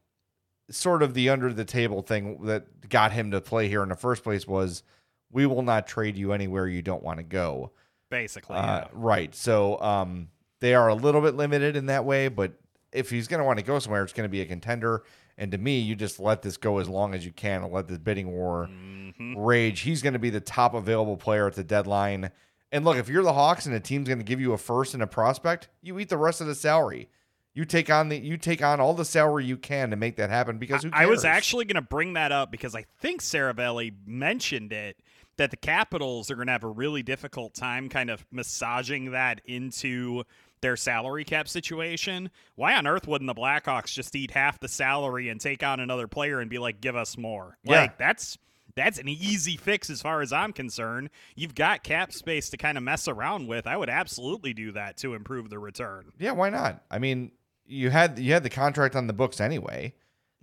sort of the under the table thing that got him to play here in the first place was we will not trade you anywhere you don't want to go. Basically, Uh, yeah. right. So um, they are a little bit limited in that way, but if he's going to want to go somewhere, it's going to be a contender. And to me, you just let this go as long as you can and let this bidding war Mm-hmm. rage. He's going to be the top available player at the deadline. And look, if you're the Hawks and a team's going to give you a first and a prospect, you eat the rest of the salary. You take on the you take on all the salary you can to make that happen because who cares? I was actually going to bring that up because I think Seravalli mentioned it that the Capitals are going to have a really difficult time kind of massaging that into their salary cap situation. Why on earth wouldn't the Blackhawks just eat half the salary and take on another player and be like, "Give us more"? Yeah. Like that's that's an easy fix as far as I'm concerned. You've got cap space to kind of mess around with. I would absolutely do that to improve the return. Yeah, why not? I mean, you had you had the contract on the books anyway.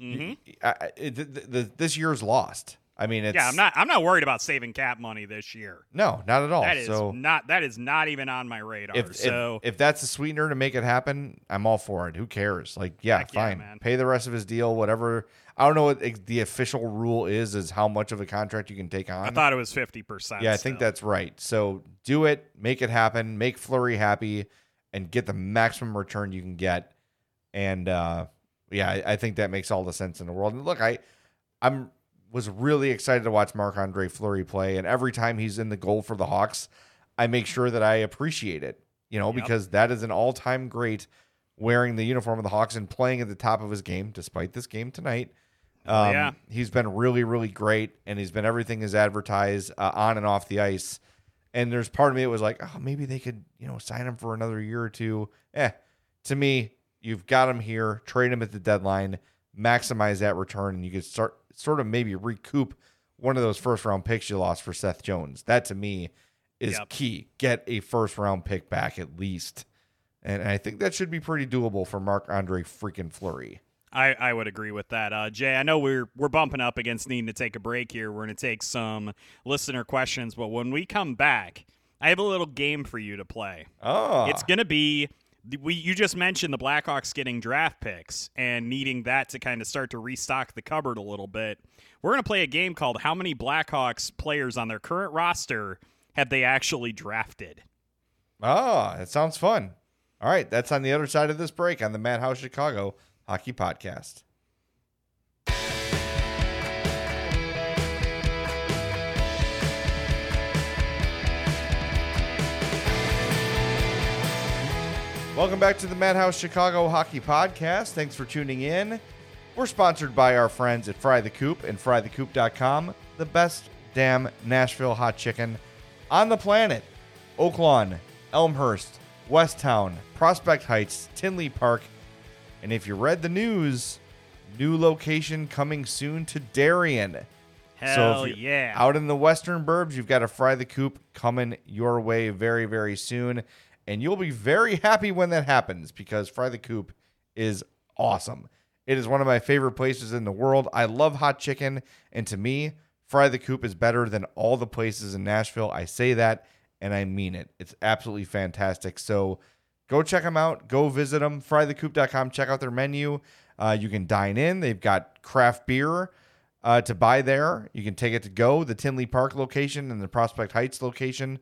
Mhm. I, it, the, the, this year's lost. I mean, it's yeah, I'm not. I'm not worried about saving cap money this year. No, not at all. That is so not. That is not even on my radar. if, so if if that's a sweetener to make it happen, I'm all for it. Who cares? Like, yeah, Heck yeah, fine. man. Pay the rest of his deal, whatever. I don't know what ex- the official rule is. Is how much of a contract you can take on. I thought it was fifty percent. Yeah, I think that's right. So do it, make it happen, make Fleury happy, and get the maximum return you can get. And uh, yeah, I, I think that makes all the sense in the world. And look, I I'm was really excited to watch Marc Andre Fleury play, and every time he's in the goal for the Hawks, I make sure that I appreciate it. You know, Yep. because that is an all time great wearing the uniform of the Hawks and playing at the top of his game, despite this game tonight. Oh, Um, yeah. He's been really, really great, and he's been everything is advertised uh, on and off the ice. And there's part of me that was like, oh, maybe they could, you know, sign him for another year or two. Eh, to me, you've got him here, trade him at the deadline, maximize that return, and you could start sort of maybe recoup one of those first round picks you lost for Seth Jones. That to me is Yep. key. Get a first round pick back at least. And I think that should be pretty doable for Marc Andre freaking Fleury. I, I would agree with that. Uh, Jay, I know we're we're bumping up against needing to take a break here. We're going to take some listener questions, but when we come back, I have a little game for you to play. Oh. It's going to be we you just mentioned the Blackhawks getting draft picks and needing that to kind of start to restock the cupboard a little bit. We're going to play a game called How many Blackhawks players on their current roster have they actually drafted? Oh, that sounds fun. All right, that's on the other side of this break on the Madhouse Chicago Hockey Podcast. Welcome back to the Madhouse Chicago Hockey Podcast. Thanks for tuning in. We're sponsored by our friends at Fry the Coop and frythecoop.com, the best damn Nashville hot chicken on the planet. Oaklawn, Elmhurst, Westtown, Prospect Heights, Tinley Park, and if you read the news, new location coming soon to Darien. Hell you're yeah. Out in the western burbs, you've got a Fry the Coop coming your way very, very soon. And you'll be very happy when that happens because Fry the Coop is awesome. It is one of my favorite places in the world. I love hot chicken. And to me, Fry the Coop is better than all the places in Nashville. I say that and I mean it. It's absolutely fantastic. So go check them out. Go visit them. Frythecoop.com. Check out their menu. Uh, you can dine in. They've got craft beer uh, to buy there. You can take it to go. The Tinley Park location and the Prospect Heights location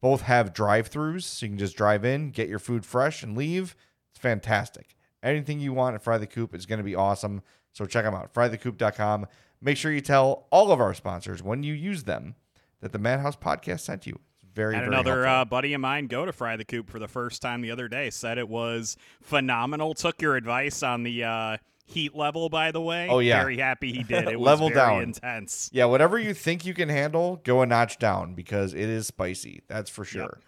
both have drive-throughs, so you can just drive in, get your food fresh, and leave. It's fantastic. Anything you want at Fry the Coop is going to be awesome. So check them out. Frythecoop.com. Make sure you tell all of our sponsors when you use them that the Madhouse Podcast sent you. Very, Had very another uh, buddy of mine go to Fry the Coop for the first time the other day. Said it was phenomenal. Took your advice on the uh, heat level, by the way. Oh, yeah. very happy he did. It [LAUGHS] was Level down. intense. Yeah, whatever you think you can handle, go a notch down because it is spicy. That's for sure.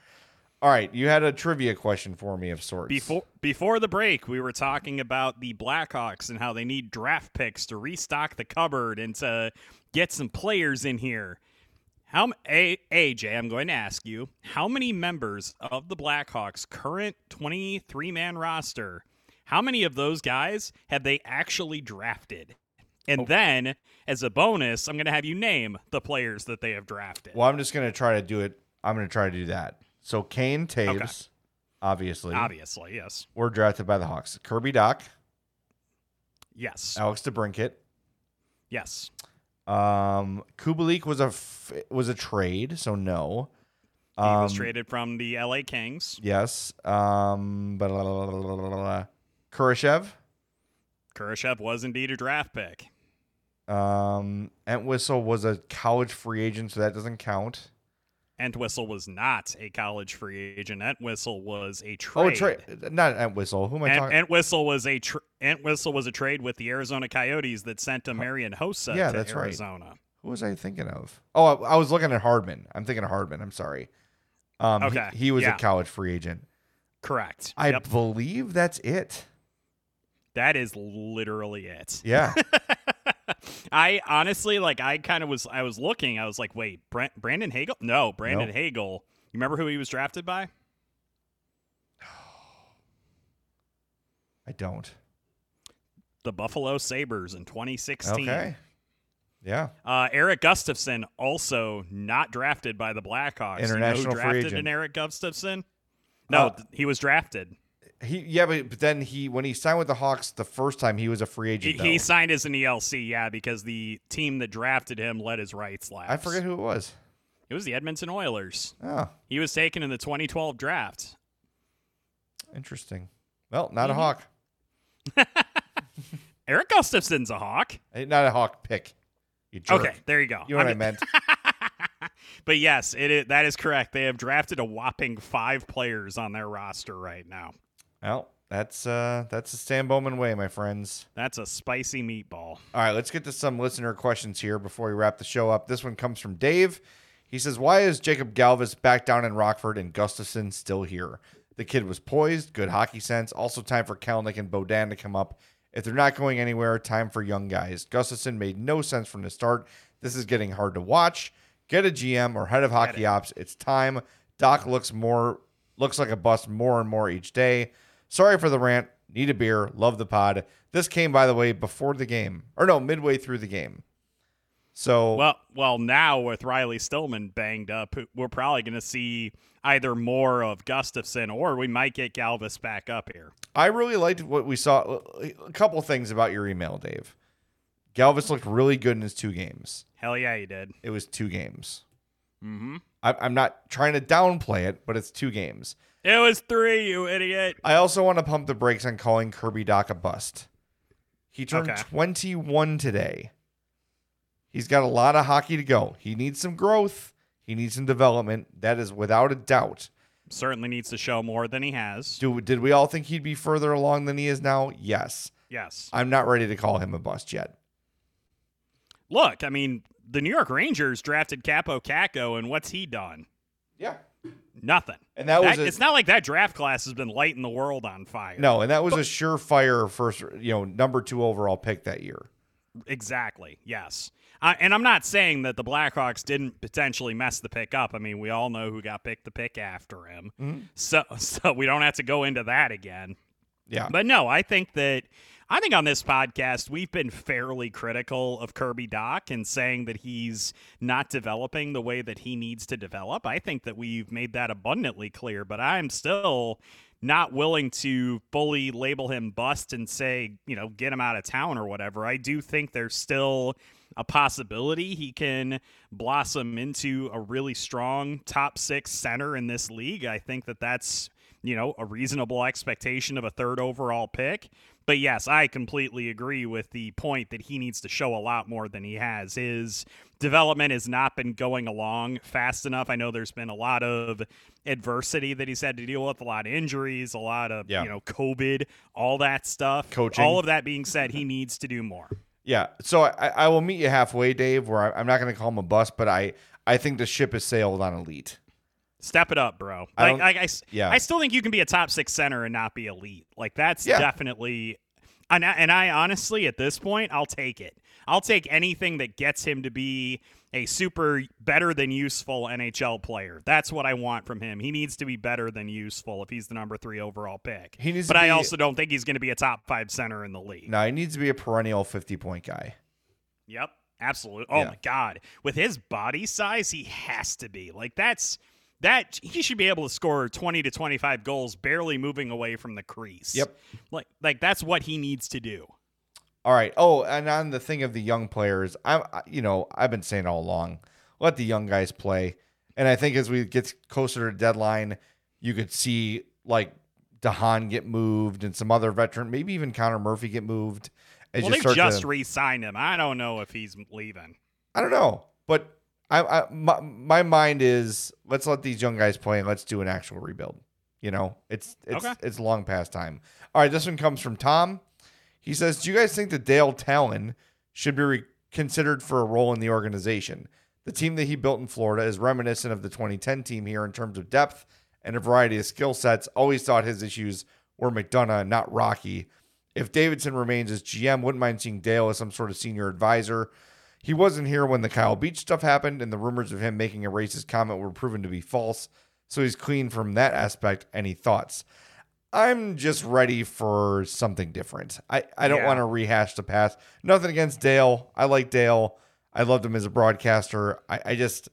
All right, you had a trivia question for me of sorts. Before before the break, we were talking about the Blackhawks and how they need draft picks to restock the cupboard and to get some players in here. How a AJ, I'm going to ask you, how many members of the Blackhawks current 23 man roster, how many of those guys have they actually drafted? And oh. then, as a bonus, I'm going to have you name the players that they have drafted. Well, I'm just going to try to do it. I'm going to try to do that. So Kane Toews, obviously. Obviously, yes. Were drafted by the Hawks. Kirby Dach, Yes. Alex DeBrincat. Yes. Um, Kubalik was a f- was a trade, so no. He was Um, traded from the LA Kings. Yes. Um, blah, blah, blah. Kurashev. Kurashev was indeed a draft pick. Um, Entwistle was a college free agent, so that doesn't count. Entwistle was not a college free agent. Entwistle was a Oh, trade. a trade. Not Entwistle. Who am I Ent- talking? Entwistle was a tr- Entwistle was a trade with the Arizona Coyotes that sent a Marian Hossa yeah, to that's right. Arizona. Who was I thinking of? Oh, I, I was looking at Hardman. I'm thinking of Hardman. I'm sorry. Um, he- Okay, He, was yeah. a college free agent. Correct. I Yep. believe that's it. That is literally it. Yeah. [LAUGHS] I honestly like I kind of was I was looking I was like wait Brent, Brandon Hagel no Brandon Nope. Hagel you remember who he was drafted by I don't. the Buffalo Sabres in 2016 Okay. Yeah. Uh, Erik Gustafsson also not drafted by the Blackhawks. You know who International free drafted agent. an Erik Gustafsson? No, Uh, th- he was drafted. He yeah, but, but then he when he signed with the Hawks the first time he was a free agent. he though. signed as an ELC, yeah, because the team that drafted him let his rights lapse. I forget who it was. It was the Edmonton Oilers. Oh, He was taken in the 2012 draft. interesting. Well, not Mm-hmm. a Hawk. [LAUGHS] Erik Gustafsson's a Hawk. Eh, Not a Hawk pick. You jerk. Okay, there you go. You know what I I'm- meant? [LAUGHS] But yes, it is, that is correct. They have drafted a whopping five players on their roster right now. Well, that's uh that's the Stan Bowman way, my friends. That's a spicy meatball. All right, let's get to some listener questions here before we wrap the show up. This one comes from Dave. He says, Why is Jakub Galvas back down in Rockford and Gustafsson still here? The kid was poised, good hockey sense. Also, time for Kelnick and Bodan to come up. If they're not going anywhere, time for young guys. Gustafsson made no sense from the start. This is getting hard to watch. Get a GM or head of hockey ops. It's time. Dach looks more looks like a bust more and more each day. Sorry for the rant. Need a beer. Love the pod. This came, by the way, before the game, or no, midway through the game. So well, well, now with Riley Stillman banged up, we're probably going to see either more of Gustafsson or we might get Galvas back up here. I really liked what we saw. A couple things about your email, Dave. Galvas looked really good in his two games. Hell yeah, he did. It was two games. Mm-hmm. I, I'm not trying to downplay it, but it's two games. It was three, you idiot. I also want to pump the brakes on calling Kirby Dach a bust. He turned Okay. 21 today. He's got a lot of hockey to go. He needs some growth. He needs some development. That is without a doubt. Certainly needs to show more than he has. Do did we all think he'd be further along than he is now? Yes. Yes. I'm not ready to call him a bust yet. Look, I mean, the New York Rangers drafted Kaapo Kakko, and what's he done? Yeah. Nothing. And that was a- it's not like that draft class has been lighting the world on fire. No, and that was a surefire first, you know, number two overall pick that year. Exactly. Yes. Uh, and I'm not saying that the Blackhawks didn't potentially mess the pick up. I mean, we all know who got picked the pick after him. Mhm. So [LAUGHS] so we don't have to go into that again. Yeah. But no, I think that I think on this podcast we've been fairly critical of Kirby Dach and saying that he's not developing the way that he needs to develop. I think that we've made that abundantly clear, but I'm still not willing to fully label him bust and say, you know, get him out of town or whatever. I do think there's still a possibility he can blossom into a really strong top 6 center in this league. I think that that's you know, a reasonable expectation of a third overall pick. But yes, I completely agree with the point that he needs to show a lot more than he has. His development has not been going along fast enough. I know there's been a lot of adversity that he's had to deal with, a lot of injuries, a lot of, Yeah. you know, COVID, all that stuff. Coaching. All of that being said, he needs to do more. Yeah. So I, I will meet you halfway, Dave, where I, I'm not going to call him a bust, but I, I think the ship has sailed on elite. Step it up, bro. I Like, I, s- yeah. I still think you can be a top six center and not be elite. Like that's Yeah. definitely, and I, and I honestly at this point I'll take it. I'll take anything that gets him to be a super better than useful NHL player. That's what I want from him. He needs to be better than useful if he's the number three overall pick. He needs but I be- also don't think he's going to be a top five center in the league. Now he needs to be a perennial 50 point guy. Yep, absolutely. Oh Yeah. my god, with his body size, he has to be like that's that. He should be able to score twenty to twenty five goals, barely moving away from the crease. Yep. like like that's what he needs to do. All right. Oh, and on the thing of the young players, I'm, you know, I've been saying all along, let the young guys play. And I think as we get closer to deadline, you could see like Dahan get moved and some other veteran, maybe even Connor Murphy get moved. As well, you they just to- re-signed him. I don't know if he's leaving. I don't know, but I, I my, my mind is let's let these young guys play and let's do an actual rebuild. You know, it's it's Okay. it's long past time. All right, this one comes from Tom. He says, "Do you guys think that Dale Tallon should be re- considered for a role in the organization? The team that he built in Florida is reminiscent of the 2010 team here in terms of depth and a variety of skill sets. Always thought his issues were McDonough, not Rocky. If Davidson remains as GM, wouldn't mind seeing Dale as some sort of senior advisor. He wasn't here when the Kyle Beach stuff happened, and the rumors of him making a racist comment were proven to be false. So he's clean from that aspect. Any thoughts? I'm just ready for something different. I, I don't Yeah. want to rehash the past. Nothing against Dale. I like Dale. I loved him as a broadcaster. I, I just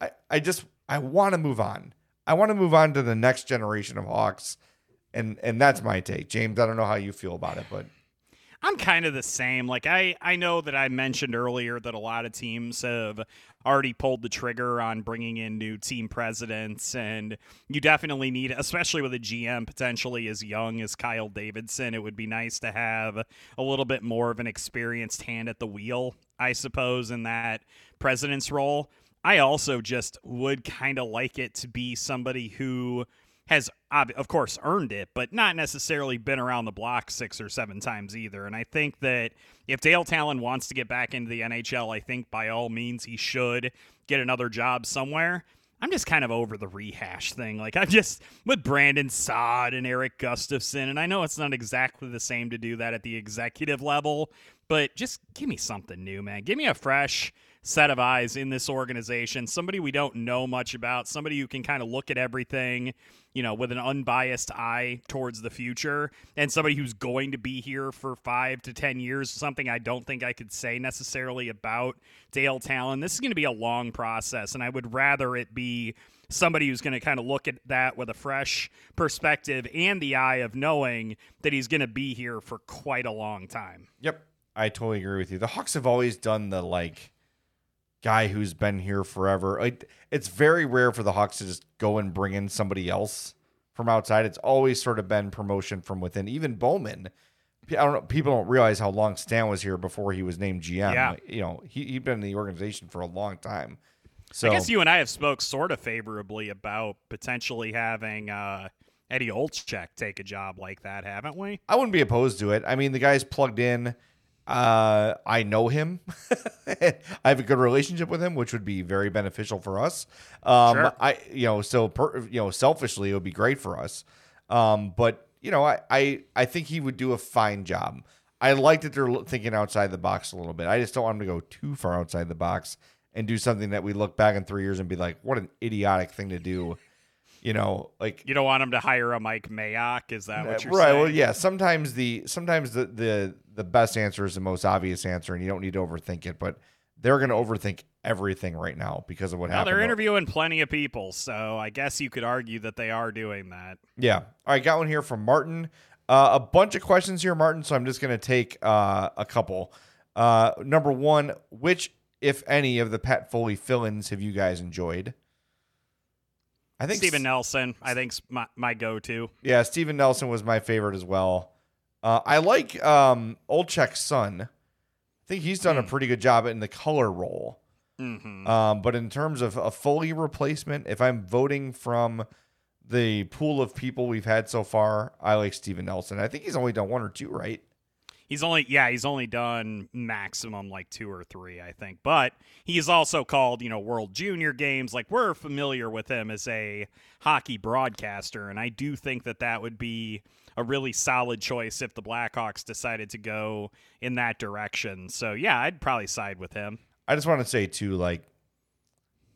I, I just I want to move on. I want to move on to the next generation of Hawks. And and that's my take. James, I don't know how you feel about it, but I'm kind of the same. Like I, I know that I mentioned earlier that a lot of teams have already pulled the trigger on bringing in new team presidents, and you definitely need, especially with a GM potentially as young as Kyle Davidson, it would be nice to have a little bit more of an experienced hand at the wheel, I suppose, in that president's role. I also just would kind of like it to be somebody who has of course earned it, but not necessarily been around the block six or seven times either. And I think that if Dale Tallon wants to get back into the NHL, I think by all means he should get another job somewhere. I'm just kind of over the rehash thing. Like I'm just with Brandon Saad and Erik Gustafsson, and I know it's not exactly the same to do that at the executive level, but just give me something new, man. Give me a fresh set of eyes in this organization, somebody we don't know much about, somebody who can kind of look at everything, you know, with an unbiased eye towards the future, and somebody who's going to be here for five to 10 years, something I don't think I could say necessarily about Dale Tallon. This is going to be a long process, and I would rather it be somebody who's going to kind of look at that with a fresh perspective and the eye of knowing that he's going to be here for quite a long time. Yep. I totally agree with you. The Hawks have always done the like guy who's been here forever. Like it's very rare for the Hawks to just go and bring in somebody else from outside. It's always sort of been promotion from within. Even Bowman, I don't know. People don't realize how long Stan was here before he was named GM. Yeah. You know, he he'd been in the organization for a long time. So I guess you and I have spoke sort of favorably about potentially having uh, Eddie Olczyk take a job like that, haven't we? I wouldn't be opposed to it. I mean, the guy's plugged in. Uh, I know him. [LAUGHS] I have a good relationship with him, which would be very beneficial for us. Um, Sure. I, you know, so per, you know, selfishly, it would be great for us. Um, but you know, I, I, I think he would do a fine job. I like that they're thinking outside the box a little bit. I just don't want him to go too far outside the box and do something that we look back in three years and be like, what an idiotic thing to do. You know, like You don't want him to hire a Mike Mayock, is that what you're right. saying? Well, yeah. Sometimes the sometimes the the the best answer is the most obvious answer, and you don't need to overthink it. But they're going to overthink everything right now because of what Well, happened. they're interviewing plenty of people, so I guess you could argue that they are doing that. Yeah. All right. Got one here from Martin. Uh, a bunch of questions here, Martin. So I'm just going to take uh, a couple. Uh, number one, which, if any, of the Pat Foley fill-ins have you guys enjoyed? I think Steven Nelson, I think's my, my go-to. Yeah, Steven Nelson was my favorite as well. Uh, I like um, Olczyk's son. I think he's done a pretty good job in the color role. Mhm. Um, but in terms of a fully replacement, if I'm voting from the pool of people we've had so far, I like Steven Nelson. I think he's only done one or two, right? He's only yeah, he's only done maximum like two or three, I think. But he's also called, you know, World Junior Games. Like we're familiar with him as a hockey broadcaster, and I do think that that would be a really solid choice if the Blackhawks decided to go in that direction. So yeah, I'd probably side with him. I just want to say too, like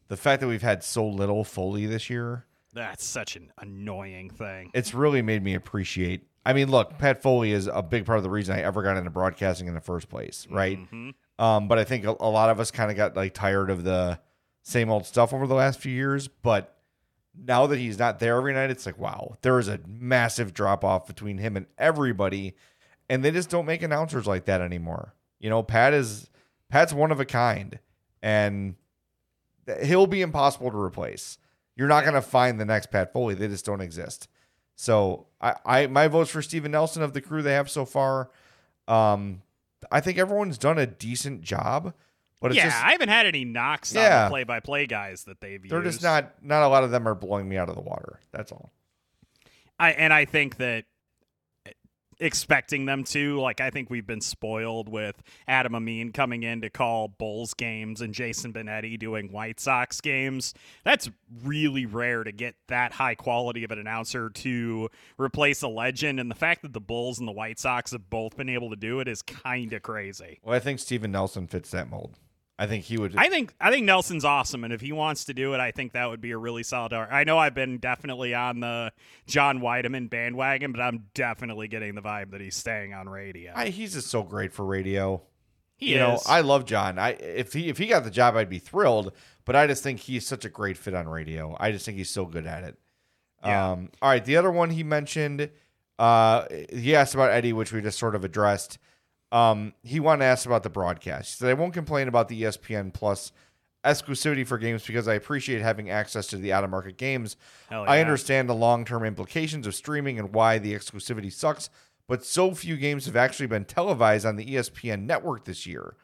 the fact that we've had so little Foley this year, That's such an annoying thing. it's really made me appreciate. I mean, look, Pat Foley is a big part of the reason I ever got into broadcasting in the first place, right? Mhm. Um, but I think a, a lot of us kind of got like tired of the same old stuff over the last few years. But now that he's not there every night, it's like, wow, there is a massive drop off between him and everybody, and they just don't make announcers like that anymore. You know, Pat is Pat's one of a kind, and he'll be impossible to replace. You're not going to find the next Pat Foley; they just don't exist. So I, I my votes for Steven Nelson of the crew they have so far. Um, I think everyone's done a decent job, but it's yeah, just I haven't had any knocks on the play-by-play guys that they've they're used. just not not a lot of them are blowing me out of the water. That's all. I and I think that expecting them to like I think we've been spoiled with Adam Amin coming in to call Bulls games and Jason Benetti doing White Sox games. That's really rare to get that high quality of an announcer to replace a legend and the fact that the Bulls and the White Sox have both been able to do it is kind of crazy. Well, I think Steven Nelson fits that mold. I think he would. I think I think Nelson's awesome, and if he wants to do it, I think that would be a really solid. I know I've been definitely on the John Wiedeman bandwagon, but I'm definitely getting the vibe that he's staying on radio. I, he's just so great for radio. He you know. I love John. I if he if he got the job, I'd be thrilled. But I just think he's such a great fit on radio. I just think he's so good at it. Yeah. Um, all right, the other one he mentioned, uh, he asked about Eddie, which we just sort of addressed. Um, he wanted to ask about the broadcast. He said, "I won't complain about the ESPN Plus exclusivity for games because I appreciate having access to the out of market games. Hell I understand the long term implications of streaming and why the exclusivity sucks, but so few games have actually been televised on the ESPN network this year.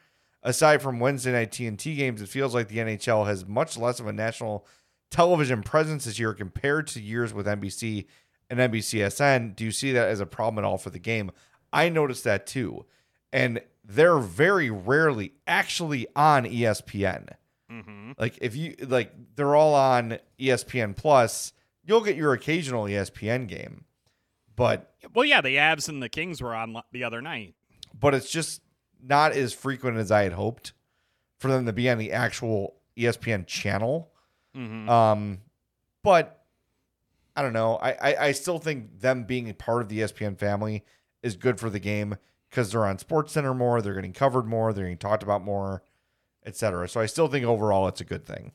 Aside from Wednesday night TNT games, it feels like the NHL has much less of a national television presence this year compared to years with NBC and NBCSN. Do you see that as a problem at all for the game? I noticed that too. And they're very rarely actually on ESPN. Mm-hmm. Like if you like, they're all on ESPN Plus. You'll get your occasional ESPN game, but Well, yeah, the Avs and the Kings were on the other night. but it's just not as frequent as I had hoped for them to be on the actual ESPN channel. Mhm. Um, but I don't know. I, I I still think them being a part of the ESPN family is good for the game because they're on Sports Center more. They're getting covered more. They're getting talked about more, etc. So I still think overall it's a good thing.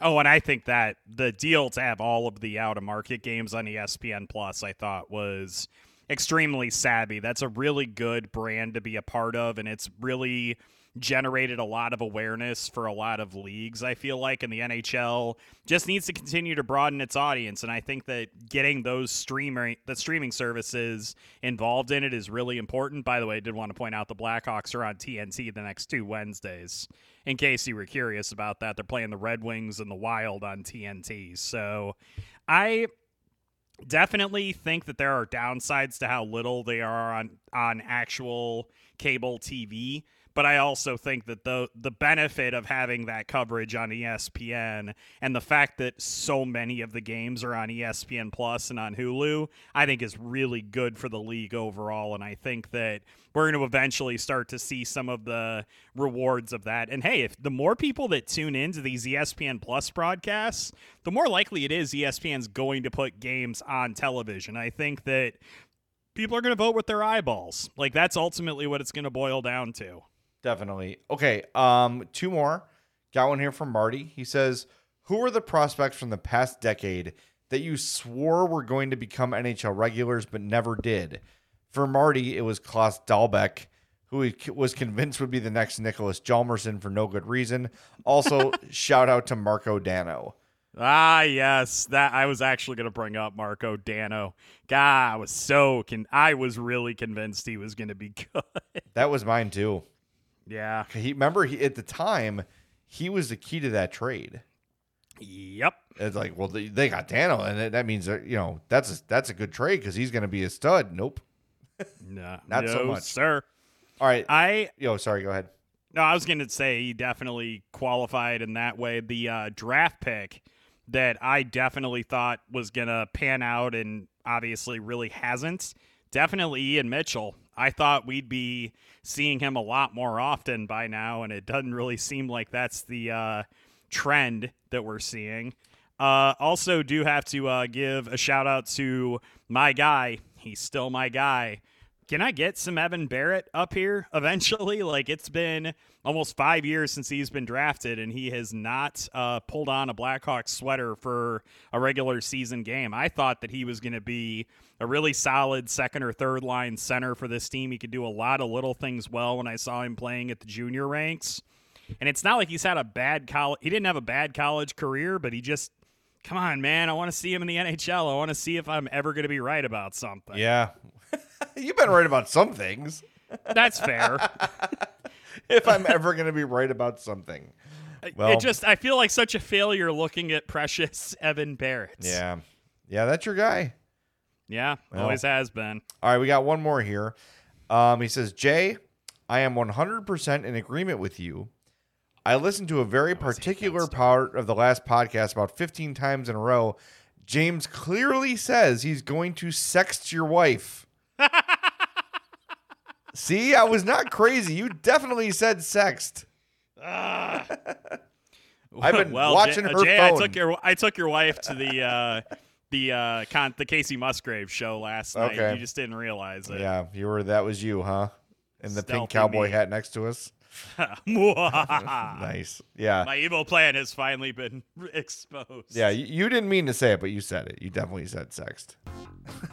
Oh, and I think that the deal to have all of the out of market games on ESPN Plus, I thought was extremely savvy. That's a really good brand to be a part of, and it's really generated a lot of awareness for a lot of leagues. I feel like, and the NHL just needs to continue to broaden its audience. And I think that getting those streamer the streaming services involved in it is really important. By the way, I did want to point out the Blackhawks are on TNT the next two Wednesdays. In case you were curious about that, they're playing the Red Wings and the Wild on TNT. So I definitely think that there are downsides to how little they are on on actual cable TV. But I also think that the the benefit of having that coverage on ESPN and the fact that so many of the games are on ESPN Plus and on Hulu, I think is really good for the league overall. And I think that we're going to eventually start to see some of the rewards of that. And hey, if the more people that tune into these ESPN Plus broadcasts, the more likely it is ESPN's going to put games on television. I think that people are going to vote with their eyeballs. Like that's ultimately what it's going to boil down to. Definitely. Okay. Um, two more. Got one here from Marty. He says, "Who are the prospects from the past decade that you swore were going to become NHL regulars but never did?" For Marty, it was Klas Dahlbeck, who he was convinced would be the next Niklas Hjalmarsson for no good reason. Also, [LAUGHS] shout out to Marko Dano. Ah, yes, that I was actually going to bring up Marko Dano. God, I was so con- I was really convinced he was going to be [LAUGHS] good. That was mine too. Yeah. He remember he at the time he was the key to that trade. Yep. It's like, well, they, they got Dano, and that- means that, you know that's a, that's a good trade because he's going to be a stud. Nope, [LAUGHS] No, [LAUGHS] not so much, sir. All right, I yo, sorry, go ahead. No, I was going to say he definitely qualified in that way. The uh, draft pick that I definitely thought was going to pan out and obviously really hasn't. Definitely Ian Mitchell. I thought we'd be seeing him a lot more often by now, and it doesn't really seem like that's the uh, trend that we're seeing. Uh, also, do have to uh, give a shout out to my guy. He's still my guy. Can I get some Evan Barratt up here [LAUGHS] eventually? Like it's been almost five years since he's been drafted, and he has not uh, pulled on a Blackhawks sweater for a regular season game. I thought that he was going to be a really solid second or third line center for this team. He could do a lot of little things well when I saw him playing at the junior ranks. And it's not like he's had a bad college. He didn't have a bad college career, but he just, come on, man. I want to see him in the NHL. I want to see if I'm ever going to be right about something. Yeah, [LAUGHS] you've been right about some things. That's fair. [LAUGHS] if I'm ever going to be right about something, well, it just I feel like such a failure looking at precious [LAUGHS] Evan Barratt. yeah, yeah, that's your guy. Yeah, Well. always has been. All right, we got one more here. Um, he says, Jay, I am 100% in agreement with you. I listened to a very particular part of the last podcast about 15 times in a row. James clearly says he's going to sext your wife. [LAUGHS] See, I was not crazy. You definitely said sext. [LAUGHS] I've been well, watching Jay, her Jay, phone. I took your I took your wife to the uh the uh con- the Kacey Musgrave show last night. Okay. You just didn't realize it. Yeah, you were. That was you, huh? In the pink cowboy me. hat next to us. [LAUGHS] [LAUGHS] nice. Yeah. My evil plan has finally been [LAUGHS] exposed. Yeah, you, you didn't mean to say it, but you said it. You definitely said sext.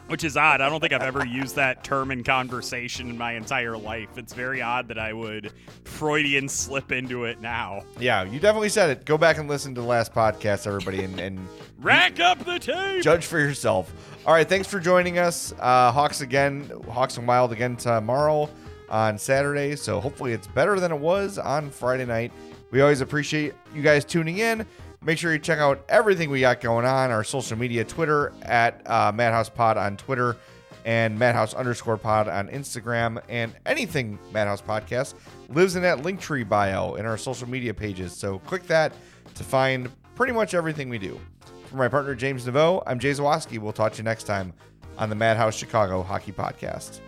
Which is odd. I don't think I've ever used that term in conversation in my entire life. It's very odd that I would Freudian slip into it now. Yeah, you definitely said it. Go back and listen to the last podcast, everybody, and, and Rack up the tape. judge for yourself. All right, thanks for joining us. Uh, Hawks again, Hawks and Wild again tomorrow on Saturday. So hopefully it's better than it was on Friday night. We always appreciate you guys tuning in. Make sure you check out everything we got going on our social media, Twitter at uh, Madhouse Pod on Twitter, and Madhouse underscore pod on Instagram. And anything Madhouse Podcast lives in that Linktree bio in our social media pages. So click that to find pretty much everything we do. For my partner, James Neveau, I'm Jay Zawaski. We'll talk to you next time on the Madhouse Chicago Hockey Podcast.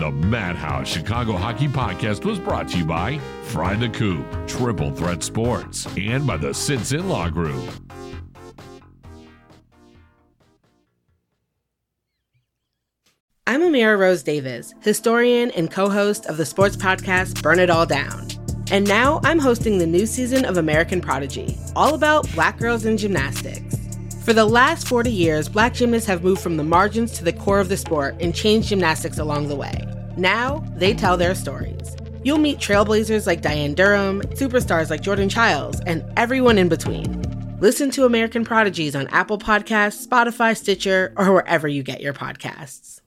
The Madhouse Chicago Hockey Podcast was brought to you by Fry the Coop, Triple Threat Sports, and by the Sinson Law Group. I'm Amira Rose Davis, historian and co host of the sports podcast Burn It All Down. And now I'm hosting the new season of American Prodigy, all about black girls in gymnastics. For the last 40 years, black gymnasts have moved from the margins to the core of the sport and changed gymnastics along the way. Now, they tell their stories. You'll meet trailblazers like Diane Durham, superstars like Jordan Chiles, and everyone in between. Listen to American Prodigies on Apple Podcasts, Spotify, Stitcher, or wherever you get your podcasts.